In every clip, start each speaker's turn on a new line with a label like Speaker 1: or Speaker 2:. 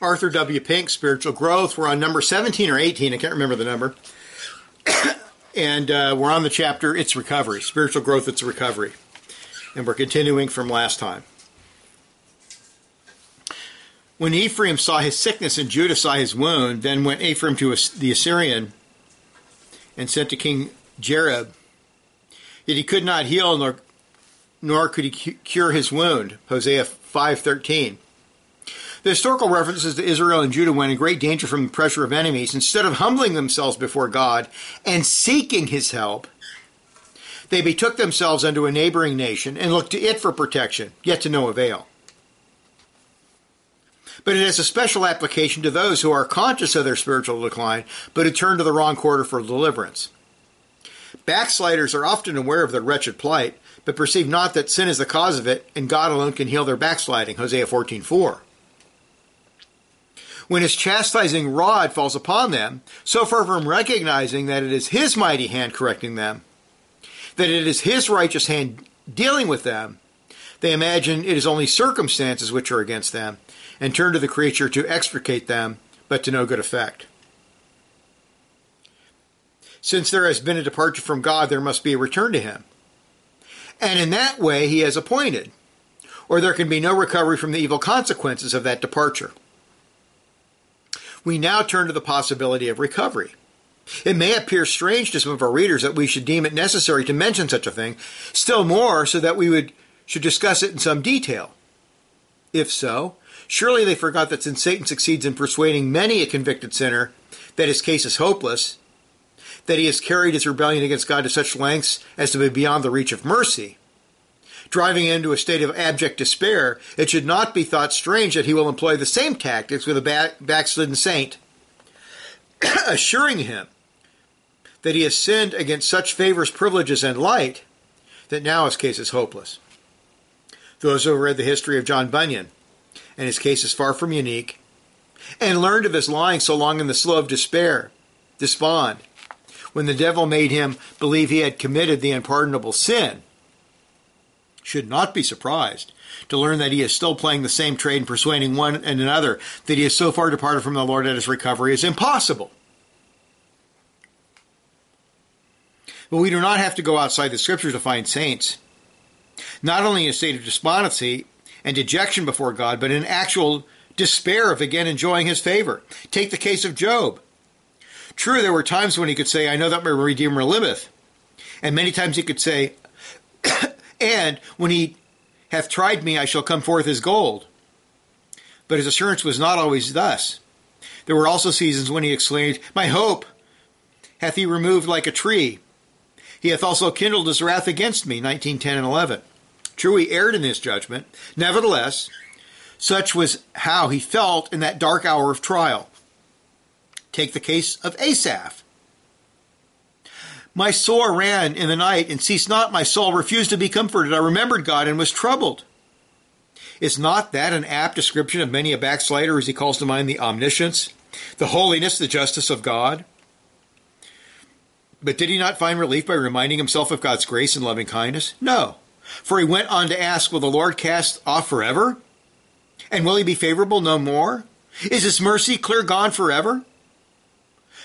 Speaker 1: Arthur W. Pink, Spiritual Growth. We're on number 17 or 18, I can't remember the number. and uh, we're on the chapter It's Recovery. Spiritual Growth, It's Recovery. And we're continuing from last time. When Ephraim saw his sickness and Judah saw his wound, then went Ephraim to the Assyrian and sent to King Jareb. Yet he could not heal, nor, nor could he cure his wound. Hosea 5.13. The historical references to Israel and Judah went in great danger from the pressure of enemies. Instead of humbling themselves before God and seeking his help, they betook themselves unto a neighboring nation and looked to it for protection, yet to no avail. But it has a special application to those who are conscious of their spiritual decline, but who turn to the wrong quarter for deliverance. Backsliders are often aware of their wretched plight, but perceive not that sin is the cause of it, and God alone can heal their backsliding. Hosea 14:4 when his chastising rod falls upon them, so far from recognizing that it is his mighty hand correcting them, that it is his righteous hand dealing with them, they imagine it is only circumstances which are against them, and turn to the creature to extricate them, but to no good effect. Since there has been a departure from God, there must be a return to him. And in that way he has appointed, or there can be no recovery from the evil consequences of that departure we now turn to the possibility of recovery. It may appear strange to some of our readers that we should deem it necessary to mention such a thing, still more so that we would should discuss it in some detail. If so, surely they forgot that since Satan succeeds in persuading many a convicted sinner that his case is hopeless, that he has carried his rebellion against God to such lengths as to be beyond the reach of mercy, driving into a state of abject despair, it should not be thought strange that he will employ the same tactics with a back, backslidden saint, assuring him that he has sinned against such favors, privileges, and light that now his case is hopeless. Those who have read the history of John Bunyan, and his case is far from unique, and learned of his lying so long in the slough of despair, despond, when the devil made him believe he had committed the unpardonable sin, should not be surprised to learn that he is still playing the same trade and persuading one and another that he is so far departed from the Lord that his recovery is impossible. But we do not have to go outside the scriptures to find saints, not only in a state of despondency and dejection before God, but in actual despair of again enjoying his favor. Take the case of Job. True, there were times when he could say, I know that my Redeemer liveth. And many times he could say, and when he hath tried me, I shall come forth as gold. But his assurance was not always thus. There were also seasons when he exclaimed, My hope hath he removed like a tree. He hath also kindled his wrath against me, 1910 and 11. True, he erred in his judgment. Nevertheless, such was how he felt in that dark hour of trial. Take the case of Asaph. My sore ran in the night, and ceased not my soul, refused to be comforted. I remembered God and was troubled. Is not that an apt description of many a backslider as he calls to mind the omniscience, the holiness, the justice of God? But did he not find relief by reminding himself of God's grace and loving kindness? No. For he went on to ask, Will the Lord cast off forever? And will he be favorable no more? Is his mercy clear gone forever?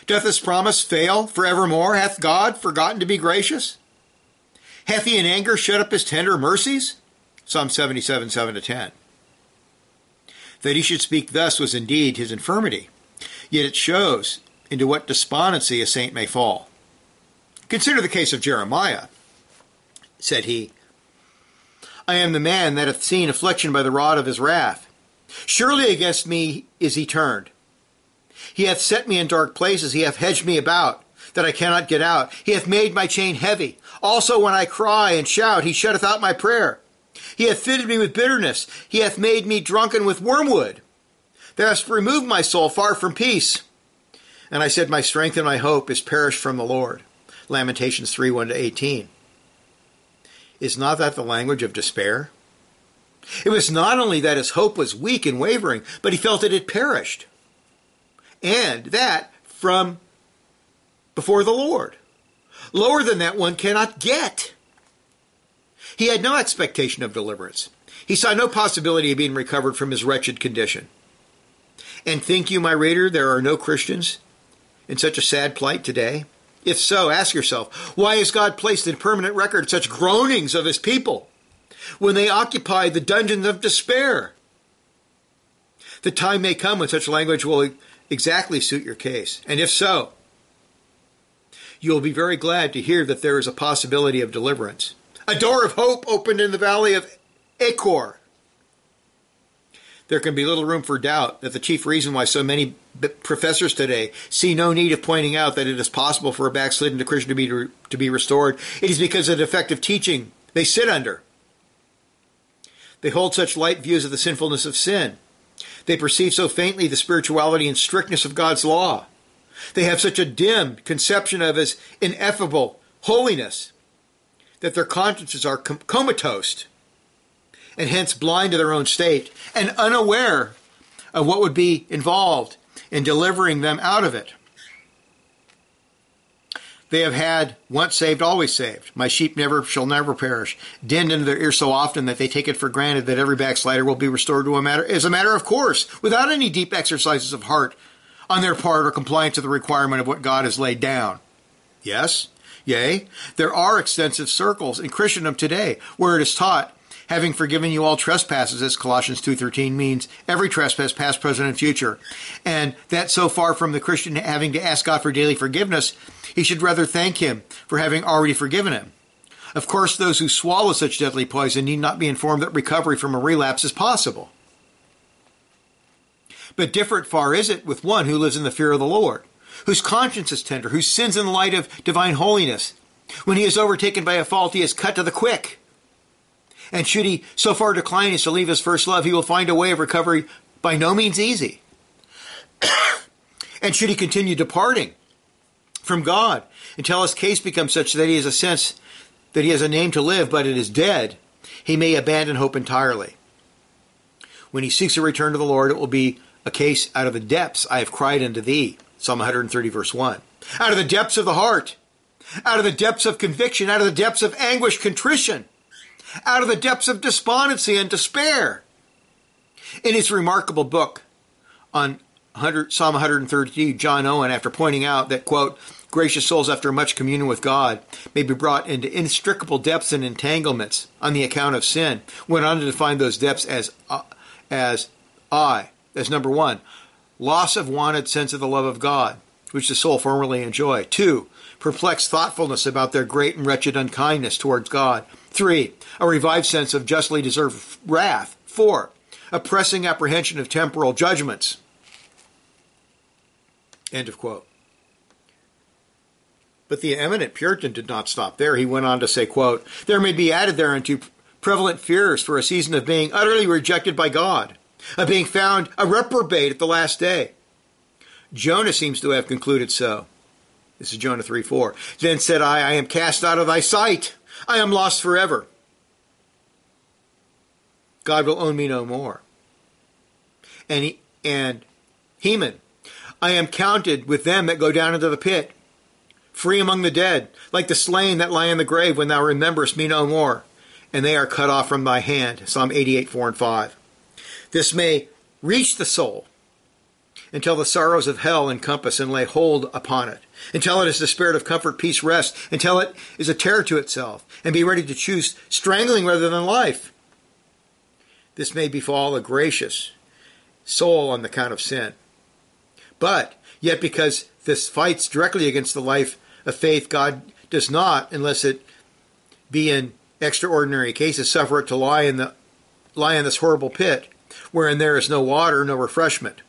Speaker 1: Doth his promise fail for evermore? Hath God forgotten to be gracious? Hath he in anger shut up his tender mercies? Psalm 77, 7 to 10. That he should speak thus was indeed his infirmity, yet it shows into what despondency a saint may fall. Consider the case of Jeremiah. Said he, I am the man that hath seen affliction by the rod of his wrath. Surely against me is he turned. He hath set me in dark places. He hath hedged me about, that I cannot get out. He hath made my chain heavy. Also, when I cry and shout, he shutteth out my prayer. He hath fitted me with bitterness. He hath made me drunken with wormwood. Thou hast removed my soul far from peace. And I said, My strength and my hope is perished from the Lord. Lamentations 3 1 to 18. Is not that the language of despair? It was not only that his hope was weak and wavering, but he felt that it perished and that from before the Lord. Lower than that one cannot get. He had no expectation of deliverance. He saw no possibility of being recovered from his wretched condition. And think you, my reader, there are no Christians in such a sad plight today? If so, ask yourself, why has God placed in permanent record such groanings of his people when they occupy the dungeons of despair? The time may come when such language will exactly suit your case. And if so, you will be very glad to hear that there is a possibility of deliverance. A door of hope opened in the valley of Achor there can be little room for doubt that the chief reason why so many professors today see no need of pointing out that it is possible for a backslidden Christian to be, to be restored, it is because of the defective teaching they sit under. They hold such light views of the sinfulness of sin. They perceive so faintly the spirituality and strictness of God's law. They have such a dim conception of His ineffable holiness that their consciences are comatose and hence blind to their own state and unaware of what would be involved in delivering them out of it. They have had once saved, always saved. My sheep never shall never perish. Dinned into their ears so often that they take it for granted that every backslider will be restored to a matter as a matter of course, without any deep exercises of heart on their part or compliance to the requirement of what God has laid down. Yes, yea, there are extensive circles in Christendom today where it is taught having forgiven you all trespasses, as Colossians 2.13 means, every trespass, past, present, and future. And that so far from the Christian having to ask God for daily forgiveness, he should rather thank him for having already forgiven him. Of course, those who swallow such deadly poison need not be informed that recovery from a relapse is possible. But different far is it with one who lives in the fear of the Lord, whose conscience is tender, who sins in the light of divine holiness. When he is overtaken by a fault, he is cut to the quick. And should he so far decline as to leave his first love, he will find a way of recovery by no means easy. and should he continue departing from God until his case becomes such that he has a sense that he has a name to live, but it is dead, he may abandon hope entirely. When he seeks a return to the Lord, it will be a case out of the depths I have cried unto thee. Psalm 130, verse 1. Out of the depths of the heart, out of the depths of conviction, out of the depths of anguish, contrition out of the depths of despondency and despair. In his remarkable book on 100, Psalm 130, John Owen, after pointing out that, quote, gracious souls after much communion with God may be brought into inextricable depths and entanglements on the account of sin, went on to define those depths as, uh, as I, as number one, loss of wanted sense of the love of God, which the soul formerly enjoyed. Two, perplexed thoughtfulness about their great and wretched unkindness towards God. Three, a revived sense of justly deserved wrath. Four, a pressing apprehension of temporal judgments. End of quote. But the eminent Puritan did not stop there. He went on to say, quote, There may be added thereunto prevalent fears for a season of being utterly rejected by God, of being found a reprobate at the last day. Jonah seems to have concluded so. This is Jonah 3 4. Then said I, I am cast out of thy sight. I am lost forever. God will own me no more. And, he, and Heman, I am counted with them that go down into the pit, free among the dead, like the slain that lie in the grave when thou rememberest me no more, and they are cut off from thy hand. Psalm 88, 4 and 5. This may reach the soul until the sorrows of hell encompass and lay hold upon it, until it is the spirit of comfort, peace, rest, until it is a terror to itself, and be ready to choose strangling rather than life. This may befall a gracious soul on the count of sin. But, yet because this fights directly against the life of faith, God does not, unless it be in extraordinary cases, suffer it to lie in the lie in this horrible pit, wherein there is no water, no refreshment.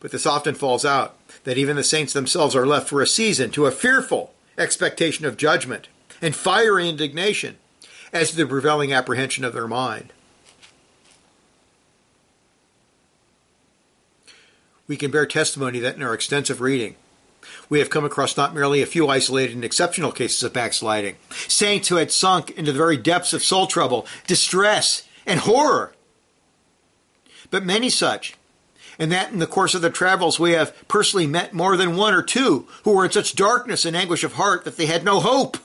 Speaker 1: But this often falls out that even the saints themselves are left for a season to a fearful expectation of judgment and fiery indignation as to the prevailing apprehension of their mind. We can bear testimony that in our extensive reading, we have come across not merely a few isolated and exceptional cases of backsliding, saints who had sunk into the very depths of soul trouble, distress, and horror, but many such and that in the course of their travels we have personally met more than one or two who were in such darkness and anguish of heart that they had no hope,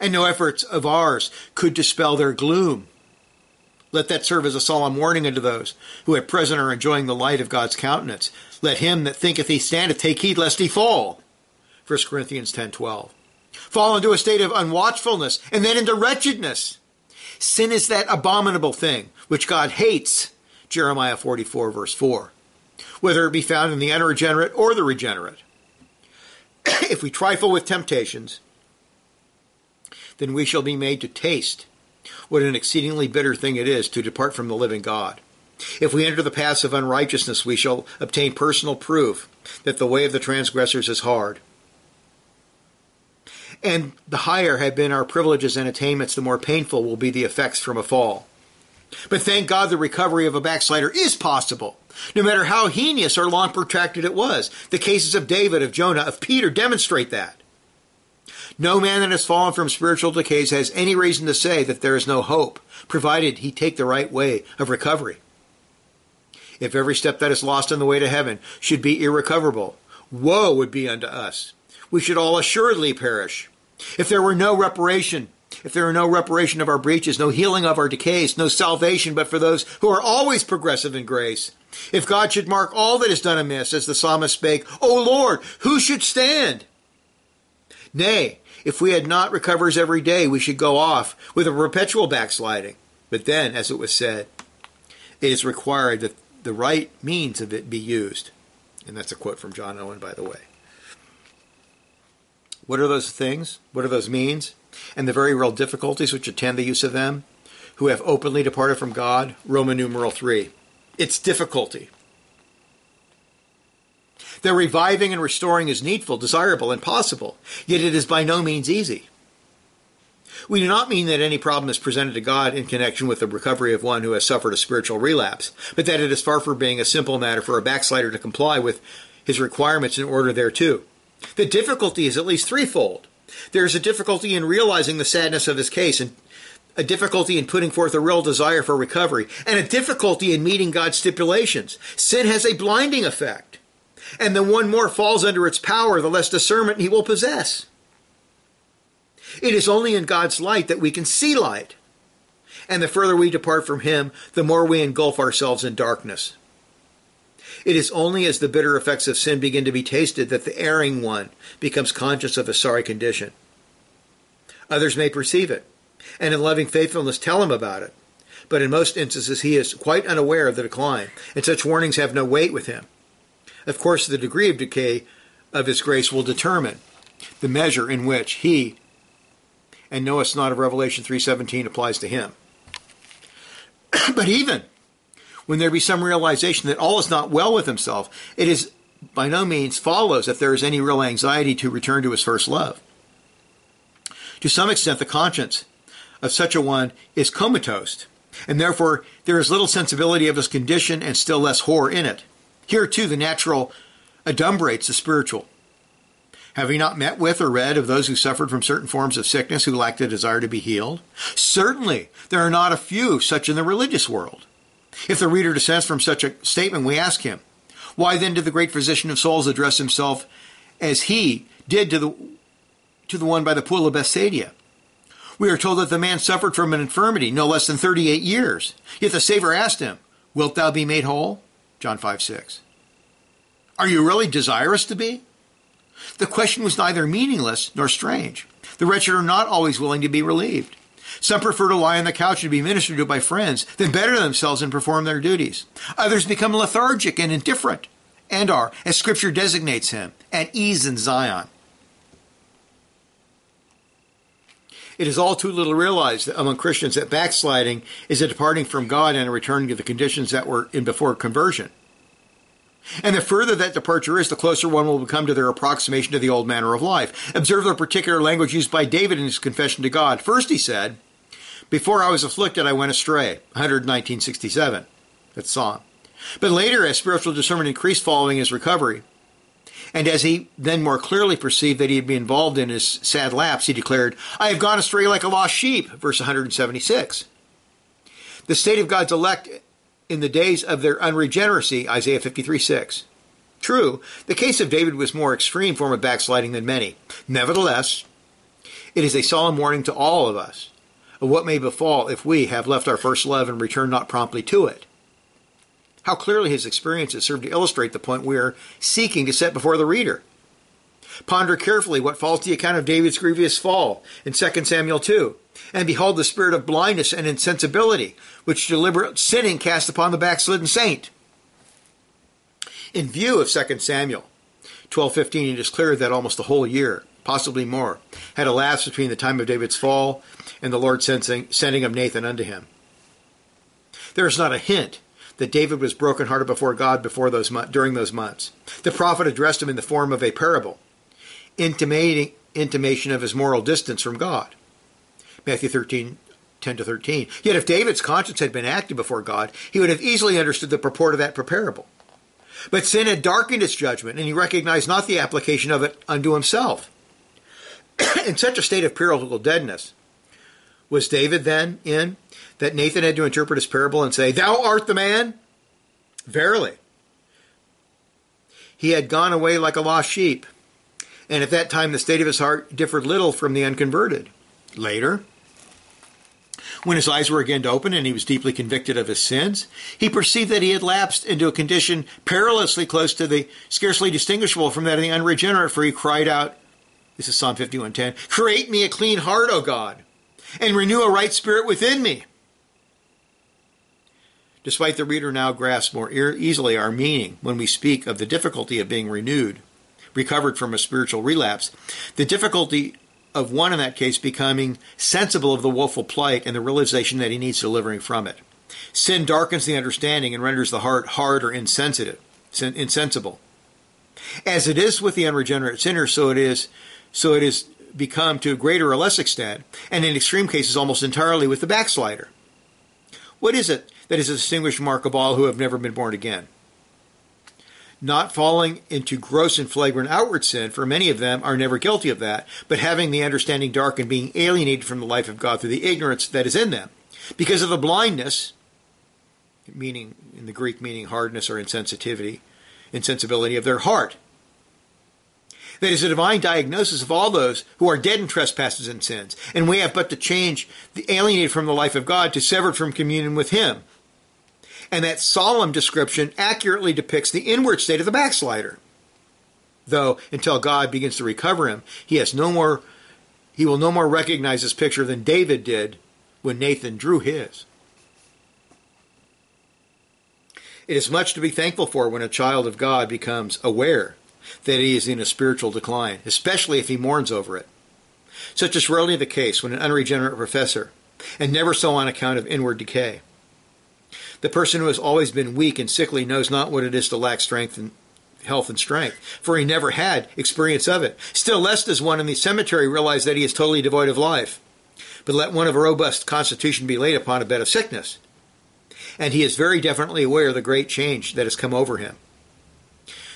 Speaker 1: and no efforts of ours could dispel their gloom. Let that serve as a solemn warning unto those who at present are enjoying the light of God's countenance. Let him that thinketh he standeth take heed lest he fall. 1 Corinthians 10:12. Fall into a state of unwatchfulness and then into wretchedness. Sin is that abominable thing which God hates. Jeremiah 44 verse 4. Whether it be found in the unregenerate or the regenerate. if we trifle with temptations, then we shall be made to taste what an exceedingly bitter thing it is to depart from the living God. If we enter the paths of unrighteousness, we shall obtain personal proof that the way of the transgressors is hard. And the higher have been our privileges and attainments, the more painful will be the effects from a fall. But thank God the recovery of a backslider is possible, no matter how heinous or long protracted it was. The cases of David, of Jonah, of Peter demonstrate that. No man that has fallen from spiritual decays has any reason to say that there is no hope, provided he take the right way of recovery. If every step that is lost on the way to heaven should be irrecoverable, woe would be unto us. We should all assuredly perish. If there were no reparation, if there were no reparation of our breaches, no healing of our decays, no salvation but for those who are always progressive in grace, if God should mark all that is done amiss, as the psalmist spake, O Lord, who should stand? Nay, if we had not recovers every day, we should go off with a perpetual backsliding. But then, as it was said, it is required that the right means of it be used. And that's a quote from John Owen, by the way. What are those things? What are those means? And the very real difficulties which attend the use of them? Who have openly departed from God? Roman numeral 3. It's difficulty. Their reviving and restoring is needful, desirable, and possible, yet it is by no means easy. We do not mean that any problem is presented to God in connection with the recovery of one who has suffered a spiritual relapse, but that it is far from being a simple matter for a backslider to comply with his requirements in order thereto. The difficulty is at least threefold. There is a difficulty in realizing the sadness of his case and a difficulty in putting forth a real desire for recovery, and a difficulty in meeting God's stipulations. Sin has a blinding effect and the one more falls under its power, the less discernment he will possess. It is only in God's light that we can see light. And the further we depart from Him, the more we engulf ourselves in darkness. It is only as the bitter effects of sin begin to be tasted that the erring one becomes conscious of a sorry condition. Others may perceive it, and in loving faithfulness tell him about it. But in most instances, he is quite unaware of the decline, and such warnings have no weight with him. Of course, the degree of decay of his grace will determine the measure in which he and knowest not of Revelation 3:17 applies to him. but even when there be some realization that all is not well with himself, it is by no means follows that there is any real anxiety to return to his first love. To some extent, the conscience of such a one is comatose, and therefore there is little sensibility of his condition and still less horror in it. Here, too, the natural adumbrates the spiritual. Have we not met with or read of those who suffered from certain forms of sickness who lacked a desire to be healed? Certainly, there are not a few such in the religious world. If the reader dissents from such a statement, we ask him, why then did the great physician of souls address himself as he did to the, to the one by the pool of Bethsaida? We are told that the man suffered from an infirmity no less than 38 years. Yet the Savior asked him, Wilt thou be made whole? John 5 6. Are you really desirous to be? The question was neither meaningless nor strange. The wretched are not always willing to be relieved. Some prefer to lie on the couch and be ministered to by friends than better themselves and perform their duties. Others become lethargic and indifferent and are, as Scripture designates him, at ease in Zion. It is all too little realized among Christians that backsliding is a departing from God and a returning to the conditions that were in before conversion. And the further that departure is, the closer one will become to their approximation to the old manner of life. Observe the particular language used by David in his confession to God. First, he said, Before I was afflicted, I went astray. 119.67. That's Psalm. But later, as spiritual discernment increased following his recovery, and as he then more clearly perceived that he had been involved in his sad lapse, he declared, I have gone astray like a lost sheep, verse 176. The state of God's elect in the days of their unregeneracy, Isaiah 53 6. True, the case of David was more extreme form of backsliding than many. Nevertheless, it is a solemn warning to all of us of what may befall if we have left our first love and return not promptly to it. How clearly his experiences serve to illustrate the point we are seeking to set before the reader. Ponder carefully what the account of David's grievous fall in 2 Samuel 2, and behold the spirit of blindness and insensibility which deliberate sinning cast upon the backslidden saint. In view of 2 Samuel 12:15, it is clear that almost the whole year, possibly more, had elapsed between the time of David's fall and the Lord sending of Nathan unto him. There is not a hint that David was brokenhearted before God before those during those months. The prophet addressed him in the form of a parable, intimating intimation of his moral distance from God. Matthew 13, 10 to 13. Yet if David's conscience had been active before God, he would have easily understood the purport of that parable. But sin had darkened his judgment, and he recognized not the application of it unto himself. in such a state of puritanical deadness, was David then in that Nathan had to interpret his parable and say, Thou art the man? Verily. He had gone away like a lost sheep, and at that time the state of his heart differed little from the unconverted. Later, when his eyes were again opened and he was deeply convicted of his sins, he perceived that he had lapsed into a condition perilously close to the scarcely distinguishable from that of the unregenerate, for he cried out, this is Psalm 51:10, Create me a clean heart, O God, and renew a right spirit within me. Despite the reader now grasp more easily our meaning when we speak of the difficulty of being renewed, recovered from a spiritual relapse, the difficulty of one in that case becoming sensible of the woeful plight and the realization that he needs delivering from it. Sin darkens the understanding and renders the heart hard or insensitive, insensible. As it is with the unregenerate sinner, so it is, so it is become to a greater or less extent, and in extreme cases almost entirely with the backslider. What is it that is a distinguished mark of all who have never been born again? not falling into gross and flagrant outward sin, for many of them are never guilty of that, but having the understanding dark and being alienated from the life of God through the ignorance that is in them. Because of the blindness, meaning in the Greek meaning hardness or insensitivity, insensibility of their heart. That is a divine diagnosis of all those who are dead in trespasses and sins, and we have but to change the alienated from the life of God to severed from communion with Him and that solemn description accurately depicts the inward state of the backslider. Though, until God begins to recover him, he has no more he will no more recognize this picture than David did when Nathan drew his. It is much to be thankful for when a child of God becomes aware that he is in a spiritual decline, especially if he mourns over it. Such is rarely the case when an unregenerate professor, and never so on account of inward decay. The person who has always been weak and sickly knows not what it is to lack strength and health and strength, for he never had experience of it. Still less does one in the cemetery realize that he is totally devoid of life. But let one of a robust constitution be laid upon a bed of sickness, and he is very definitely aware of the great change that has come over him.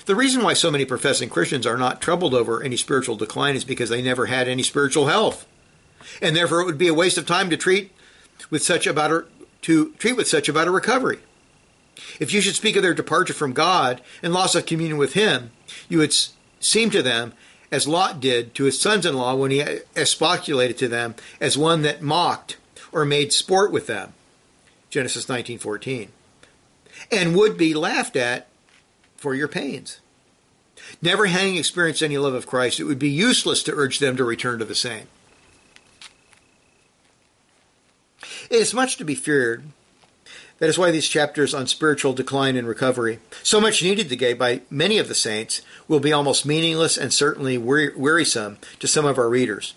Speaker 1: The reason why so many professing Christians are not troubled over any spiritual decline is because they never had any spiritual health. And therefore it would be a waste of time to treat with such about to treat with such about a recovery. If you should speak of their departure from God and loss of communion with Him, you would seem to them as Lot did to his sons in law when he expostulated to them as one that mocked or made sport with them. Genesis 19:14. And would be laughed at for your pains. Never having experienced any love of Christ, it would be useless to urge them to return to the same. It is much to be feared. That is why these chapters on spiritual decline and recovery, so much needed today by many of the saints, will be almost meaningless and certainly wearisome to some of our readers.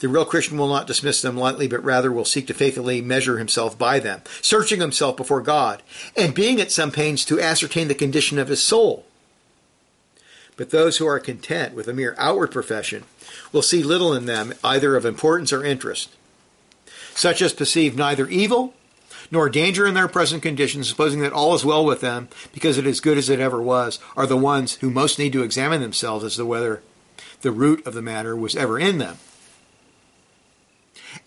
Speaker 1: The real Christian will not dismiss them lightly, but rather will seek to faithfully measure himself by them, searching himself before God, and being at some pains to ascertain the condition of his soul. But those who are content with a mere outward profession will see little in them either of importance or interest such as perceive neither evil nor danger in their present condition, supposing that all is well with them because it is good as it ever was, are the ones who most need to examine themselves as to whether the root of the matter was ever in them.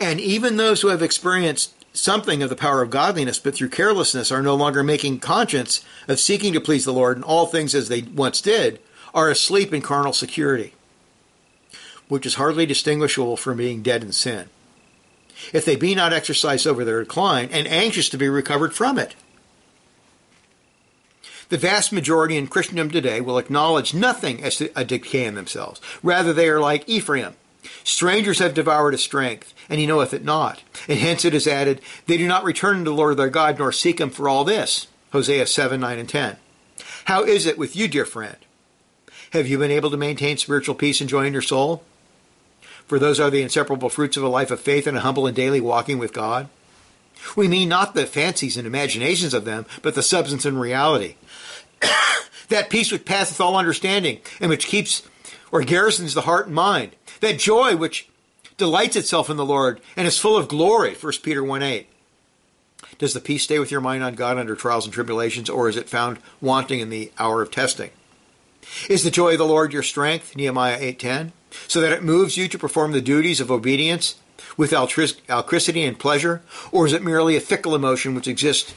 Speaker 1: And even those who have experienced something of the power of godliness, but through carelessness are no longer making conscience of seeking to please the Lord in all things as they once did, are asleep in carnal security, which is hardly distinguishable from being dead in sin. if they be not exercised over their decline and anxious to be recovered from it. The vast majority in Christendom today will acknowledge nothing as a decay in themselves. Rather, they are like Ephraim. Strangers have devoured his strength, and he knoweth it not. And hence it is added, They do not return to the Lord their God, nor seek him for all this. Hosea 7, 9, and 10. How is it with you, dear friend? Have you been able to maintain spiritual peace and joy in your soul? For those are the inseparable fruits of a life of faith and a humble and daily walking with God. We mean not the fancies and imaginations of them, but the substance and reality. that peace which passeth all understanding, and which keeps or garrisons the heart and mind. That joy which delights itself in the Lord and is full of glory. 1 Peter 1 8. Does the peace stay with your mind on God under trials and tribulations, or is it found wanting in the hour of testing? Is the joy of the Lord your strength? Nehemiah 8:10. So that it moves you to perform the duties of obedience with alacrity and pleasure, or is it merely a fickle emotion which exists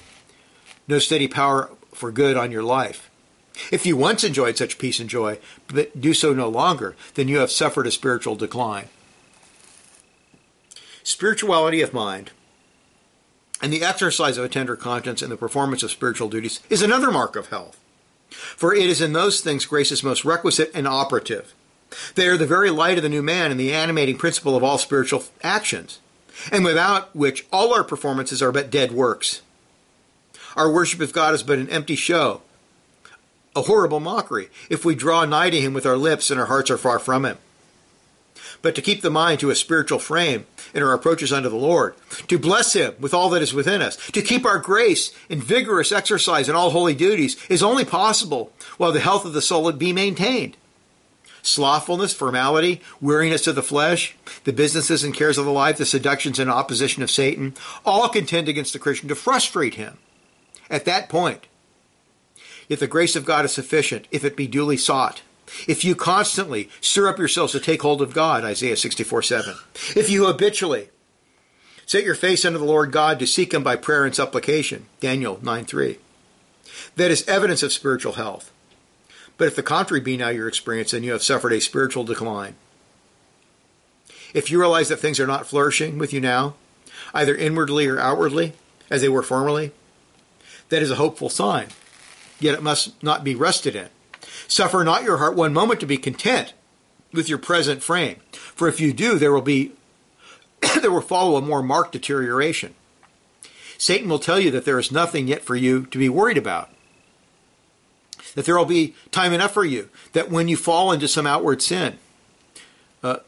Speaker 1: no steady power for good on your life. If you once enjoyed such peace and joy, but do so no longer, then you have suffered a spiritual decline. Spirituality of mind and the exercise of a tender conscience and the performance of spiritual duties is another mark of health. For it is in those things grace is most requisite and operative. They are the very light of the new man and the animating principle of all spiritual actions, and without which all our performances are but dead works. Our worship of God is but an empty show, a horrible mockery, if we draw nigh to Him with our lips and our hearts are far from Him. But to keep the mind to a spiritual frame in our approaches unto the Lord, to bless Him with all that is within us, to keep our grace in vigorous exercise in all holy duties is only possible while the health of the soul be maintained. Slothfulness, formality, weariness of the flesh, the businesses and cares of the life, the seductions and opposition of Satan, all contend against the Christian to frustrate him at that point. If the grace of God is sufficient, if it be duly sought, if you constantly stir up yourselves to take hold of God, Isaiah 64 7, if you habitually set your face unto the Lord God to seek Him by prayer and supplication, Daniel 9 3, that is evidence of spiritual health. But if the contrary be now your experience, then you have suffered a spiritual decline. If you realize that things are not flourishing with you now, either inwardly or outwardly, as they were formerly, that is a hopeful sign, yet it must not be rested in. Suffer not your heart one moment to be content with your present frame, for if you do, there will be there will follow a more marked deterioration. Satan will tell you that there is nothing yet for you to be worried about. That there will be time enough for you. That when you fall into some outward sin, uh,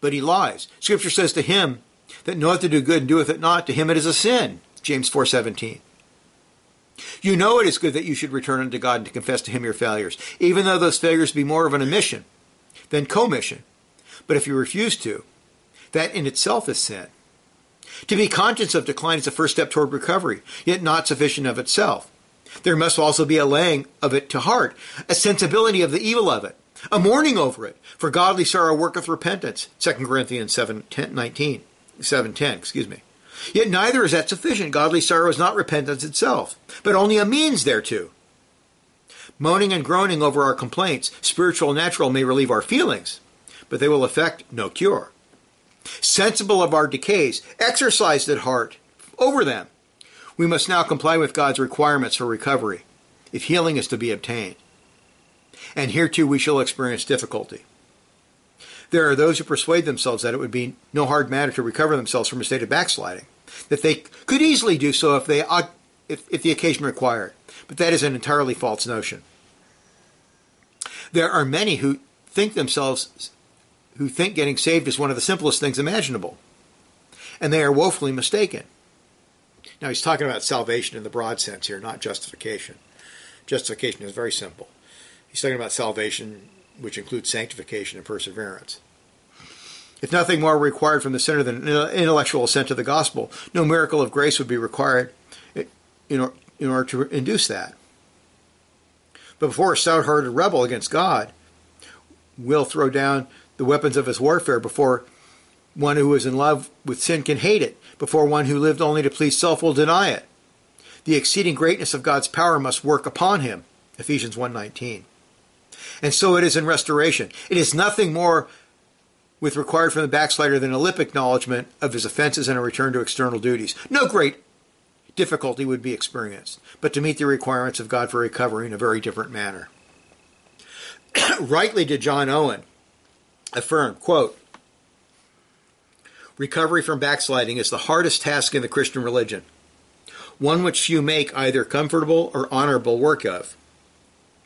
Speaker 1: but he lies. Scripture says to him that knoweth to do good and doeth it not, to him it is a sin. James four seventeen. You know it is good that you should return unto God and to confess to Him your failures, even though those failures be more of an omission than commission. But if you refuse to, that in itself is sin. To be conscious of decline is the first step toward recovery, yet not sufficient of itself. There must also be a laying of it to heart, a sensibility of the evil of it, a mourning over it, for godly sorrow worketh repentance. 2 Corinthians 7, 10, 19, 7, 10, excuse me. Yet neither is that sufficient. Godly sorrow is not repentance itself, but only a means thereto. Moaning and groaning over our complaints, spiritual and natural, may relieve our feelings, but they will effect no cure. Sensible of our decays, exercised at heart over them, we must now comply with God's requirements for recovery, if healing is to be obtained. And here too we shall experience difficulty. There are those who persuade themselves that it would be no hard matter to recover themselves from a state of backsliding, that they could easily do so if, they, if, if the occasion required. But that is an entirely false notion. There are many who think themselves, who think getting saved is one of the simplest things imaginable. And they are woefully mistaken. Now, he's talking about salvation in the broad sense here, not justification. Justification is very simple. He's talking about salvation which includes sanctification and perseverance. If nothing more were required from the sinner than an intellectual assent to the gospel, no miracle of grace would be required in order to induce that. But before a stout hearted rebel against God will throw down the weapons of his warfare, before one who is in love with sin can hate it, before one who lived only to please self will deny it. The exceeding greatness of God's power must work upon him. Ephesians 1:19. And so it is in restoration. It is nothing more with required from the backslider than a lip acknowledgement of his offenses and a return to external duties. No great difficulty would be experienced, but to meet the requirements of God for recovery in a very different manner. Rightly did John Owen affirm, quote, Recovery from backsliding is the hardest task in the Christian religion, one which few make either comfortable or honorable work of.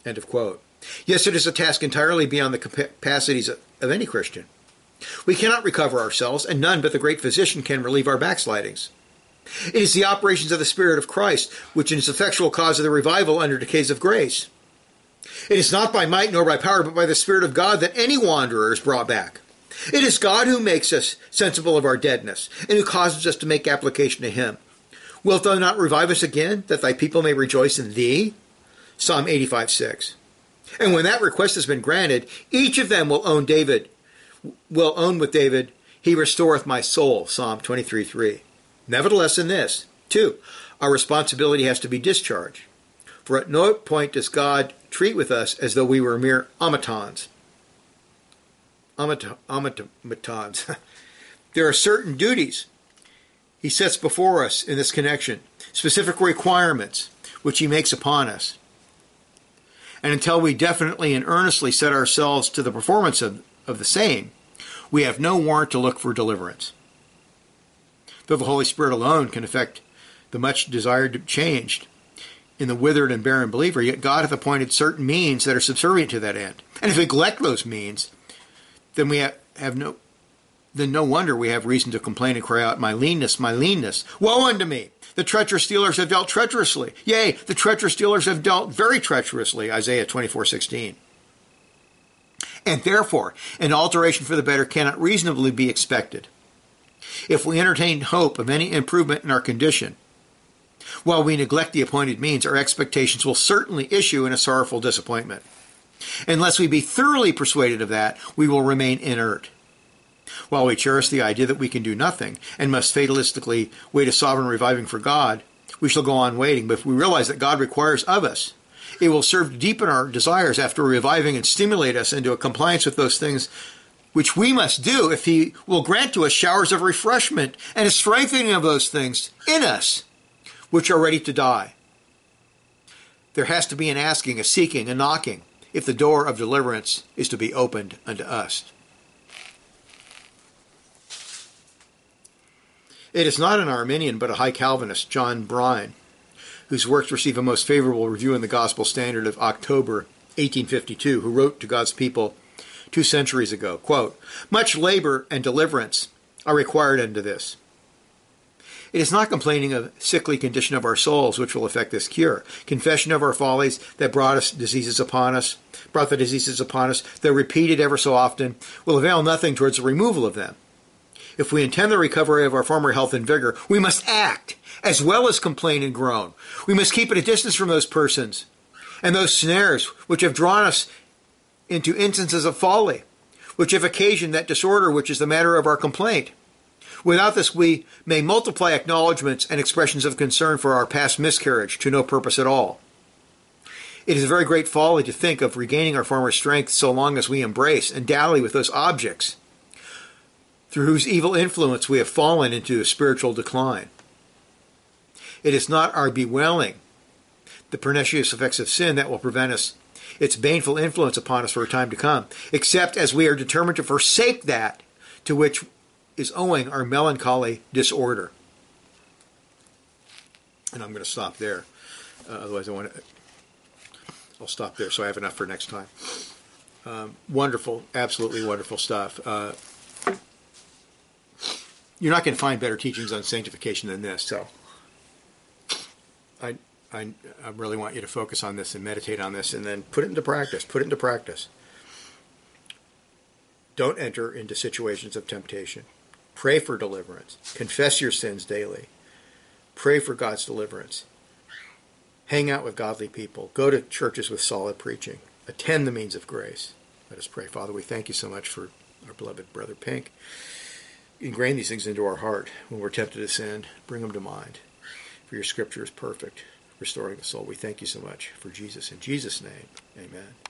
Speaker 1: End of quote. Yes, it is a task entirely beyond the capacities of any Christian. We cannot recover ourselves, and none but the great physician can relieve our backslidings. It is the operations of the Spirit of Christ which is the effectual cause of the revival under decays of grace. It is not by might nor by power, but by the Spirit of God that any wanderer is brought back. It is God who makes us sensible of our deadness, and who causes us to make application to Him. Wilt thou not revive us again, that thy people may rejoice in thee? Psalm 85 6. And when that request has been granted, each of them will own David, will own with David, He restoreth my soul. Psalm 23 3. Nevertheless, in this, too, our responsibility has to be discharged. For at no point does God treat with us as though we were mere automatons. Automatons. there are certain duties he sets before us in this connection, specific requirements which he makes upon us. And until we definitely and earnestly set ourselves to the performance of, of the same, we have no warrant to look for deliverance. Though the Holy Spirit alone can effect the much desired change in the withered and barren believer, yet God hath appointed certain means that are subservient to that end. And if we neglect those means, then we have no then no wonder we have reason to complain and cry out, My leanness, my leanness, woe unto me! The treacherous dealers have dealt treacherously. Yea, the treacherous dealers have dealt very treacherously. Isaiah 24 16. And therefore, an alteration for the better cannot reasonably be expected. If we entertain hope of any improvement in our condition, while we neglect the appointed means, our expectations will certainly issue in a sorrowful disappointment. Unless we be thoroughly persuaded of that, we will remain inert. While we cherish the idea that we can do nothing and must fatalistically wait a sovereign reviving for God, we shall go on waiting. But if we realize that God requires of us, it will serve to deepen our desires after reviving and stimulate us into a compliance with those things which we must do if He will grant to us showers of refreshment and a strengthening of those things in us which are ready to die. There has to be an asking, a seeking, a knocking, if the door of deliverance is to be opened unto us. It is not an Arminian, but a high Calvinist, John Brine, whose works receive a most favorable review in the Gospel Standard of October 1852, who wrote to God's people two centuries ago, quote, Much labor and deliverance are required unto this. It is not complaining of sickly condition of our souls which will effect this cure. Confession of our follies that brought us diseases upon us, brought the diseases upon us, though repeated ever so often, will avail nothing towards the removal of them. If we intend the recovery of our former health and vigor, we must act as well as complain and groan. We must keep at a distance from those persons and those snares which have drawn us into instances of folly, which have occasioned that disorder which is the matter of our complaint. Without this, we may multiply acknowledgments and expressions of concern for our past miscarriage to no purpose at all. It is a very great folly to think of regaining our former strength so long as we embrace and dally with those objects through whose evil influence we have fallen into a spiritual decline. It is not our bewailing the pernicious effects of sin that will prevent us its baneful influence upon us for a time to come, except as we are determined to forsake that to which is owing our melancholy disorder. And I'm going to stop there. Uh, otherwise, I want to. I'll stop there so I have enough for next time. Um, wonderful, absolutely wonderful stuff. Uh, you're not going to find better teachings on sanctification than this. So, I, I, I really want you to focus on this and meditate on this, and then put it into practice. Put it into practice. Don't enter into situations of temptation. Pray for deliverance. Confess your sins daily. Pray for God's deliverance. Hang out with godly people. Go to churches with solid preaching. Attend the means of grace. Let us pray. Father, we thank you so much for our beloved brother Pink ingrain these things into our heart when we're tempted to sin. Bring them to mind. For your scripture is perfect, restoring the soul. We thank you so much for Jesus. In Jesus' name, amen.